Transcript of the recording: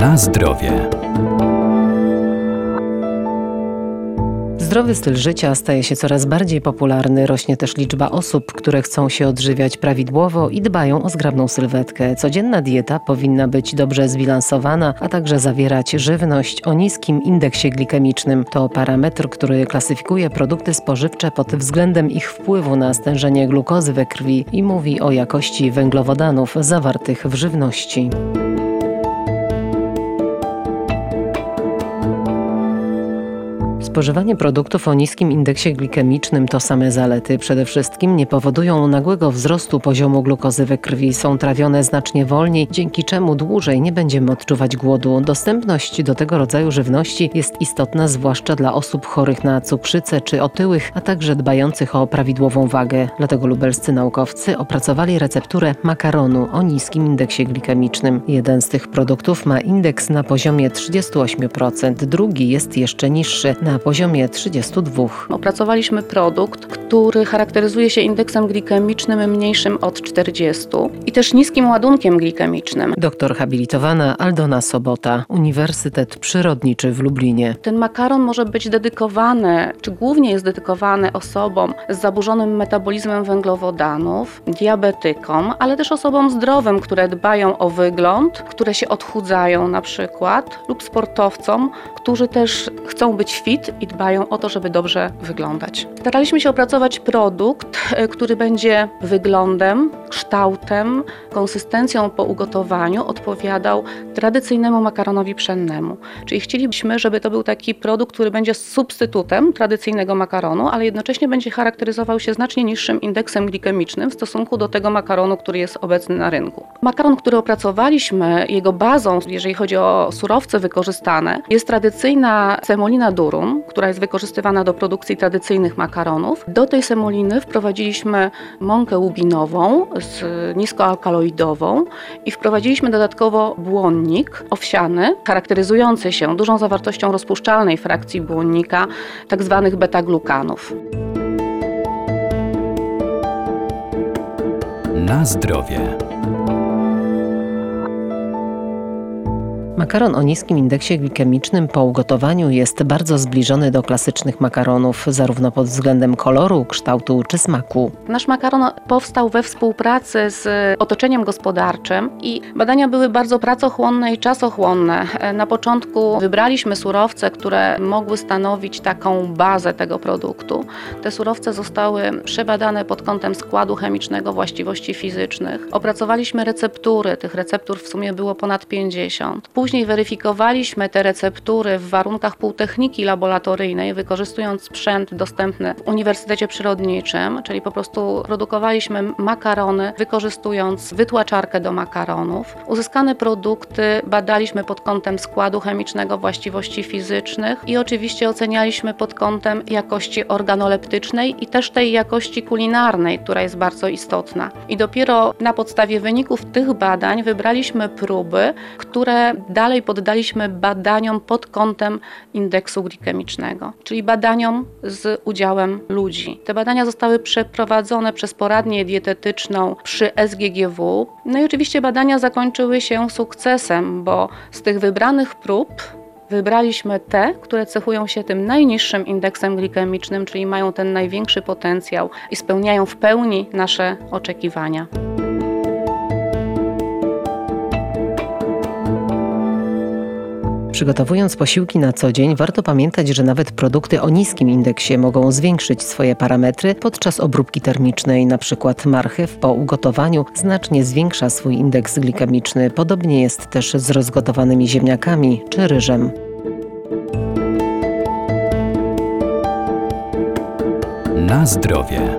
Na zdrowie. Zdrowy styl życia staje się coraz bardziej popularny, rośnie też liczba osób, które chcą się odżywiać prawidłowo i dbają o zgrabną sylwetkę. Codzienna dieta powinna być dobrze zbilansowana, a także zawierać żywność o niskim indeksie glikemicznym. To parametr, który klasyfikuje produkty spożywcze pod względem ich wpływu na stężenie glukozy we krwi i mówi o jakości węglowodanów zawartych w żywności. Spożywanie produktów o niskim indeksie glikemicznym to same zalety. Przede wszystkim nie powodują nagłego wzrostu poziomu glukozy we krwi, są trawione znacznie wolniej, dzięki czemu dłużej nie będziemy odczuwać głodu. Dostępność do tego rodzaju żywności jest istotna zwłaszcza dla osób chorych na cukrzycę czy otyłych, a także dbających o prawidłową wagę. Dlatego lubelscy naukowcy opracowali recepturę makaronu o niskim indeksie glikemicznym. Jeden z tych produktów ma indeks na poziomie 38%, drugi jest jeszcze niższy, na poziomie 32. Opracowaliśmy produkt, który charakteryzuje się indeksem glikemicznym mniejszym od 40 i też niskim ładunkiem glikemicznym. Doktor habilitowana Aldona Sobota, Uniwersytet Przyrodniczy w Lublinie. Ten makaron może być dedykowany, czy głównie jest dedykowany osobom z zaburzonym metabolizmem węglowodanów, diabetykom, ale też osobom zdrowym, które dbają o wygląd, które się odchudzają na przykład, lub sportowcom, którzy też chcą być fit i dbają o to, żeby dobrze wyglądać. Staraliśmy się opracować produkt, e, który będzie wyglądem, kształtem, konsystencją po ugotowaniu odpowiadał tradycyjnemu makaronowi pszennemu. Czyli chcielibyśmy, żeby to był taki produkt, który będzie substytutem tradycyjnego makaronu, ale jednocześnie będzie charakteryzował się znacznie niższym indeksem glikemicznym w stosunku do tego makaronu, który jest obecny na rynku. Makaron, który opracowaliśmy, jego bazą, jeżeli chodzi o surowce wykorzystane, jest tradycyjna semolina durum, która jest wykorzystywana do produkcji tradycyjnych makaronów. Do tej semoliny wprowadziliśmy mąkę łubinową z niskoalkaloidową i wprowadziliśmy dodatkowo błonnik owsiany, charakteryzujący się dużą zawartością rozpuszczalnej frakcji błonnika, tzw. Tak beta-glukanów. Na zdrowie. Makaron o niskim indeksie glikemicznym po ugotowaniu jest bardzo zbliżony do klasycznych makaronów, zarówno pod względem koloru, kształtu czy smaku. Nasz makaron powstał we współpracy z otoczeniem gospodarczym i badania były bardzo pracochłonne i czasochłonne. Na początku wybraliśmy surowce, które mogły stanowić taką bazę tego produktu. Te surowce zostały przebadane pod kątem składu chemicznego, właściwości fizycznych. Opracowaliśmy receptury, tych receptur w sumie było ponad 50. Później Później weryfikowaliśmy te receptury w warunkach półtechniki laboratoryjnej, wykorzystując sprzęt dostępny w Uniwersytecie Przyrodniczym, czyli po prostu produkowaliśmy makarony, wykorzystując wytłaczarkę do makaronów. Uzyskane produkty badaliśmy pod kątem składu chemicznego, właściwości fizycznych i oczywiście ocenialiśmy pod kątem jakości organoleptycznej i też tej jakości kulinarnej, która jest bardzo istotna. I dopiero na podstawie wyników tych badań wybraliśmy próby, które dalej poddaliśmy badaniom pod kątem indeksu glikemicznego, czyli badaniom z udziałem ludzi. Te badania zostały przeprowadzone przez poradnię dietetyczną przy SGGW. No i oczywiście badania zakończyły się sukcesem, bo z tych wybranych prób Wybraliśmy te, które cechują się tym najniższym indeksem glikemicznym, czyli mają ten największy potencjał i spełniają w pełni nasze oczekiwania. Przygotowując posiłki na co dzień, warto pamiętać, że nawet produkty o niskim indeksie mogą zwiększyć swoje parametry podczas obróbki termicznej. Na przykład marchew po ugotowaniu znacznie zwiększa swój indeks glikemiczny. Podobnie jest też z rozgotowanymi ziemniakami czy ryżem. Na zdrowie.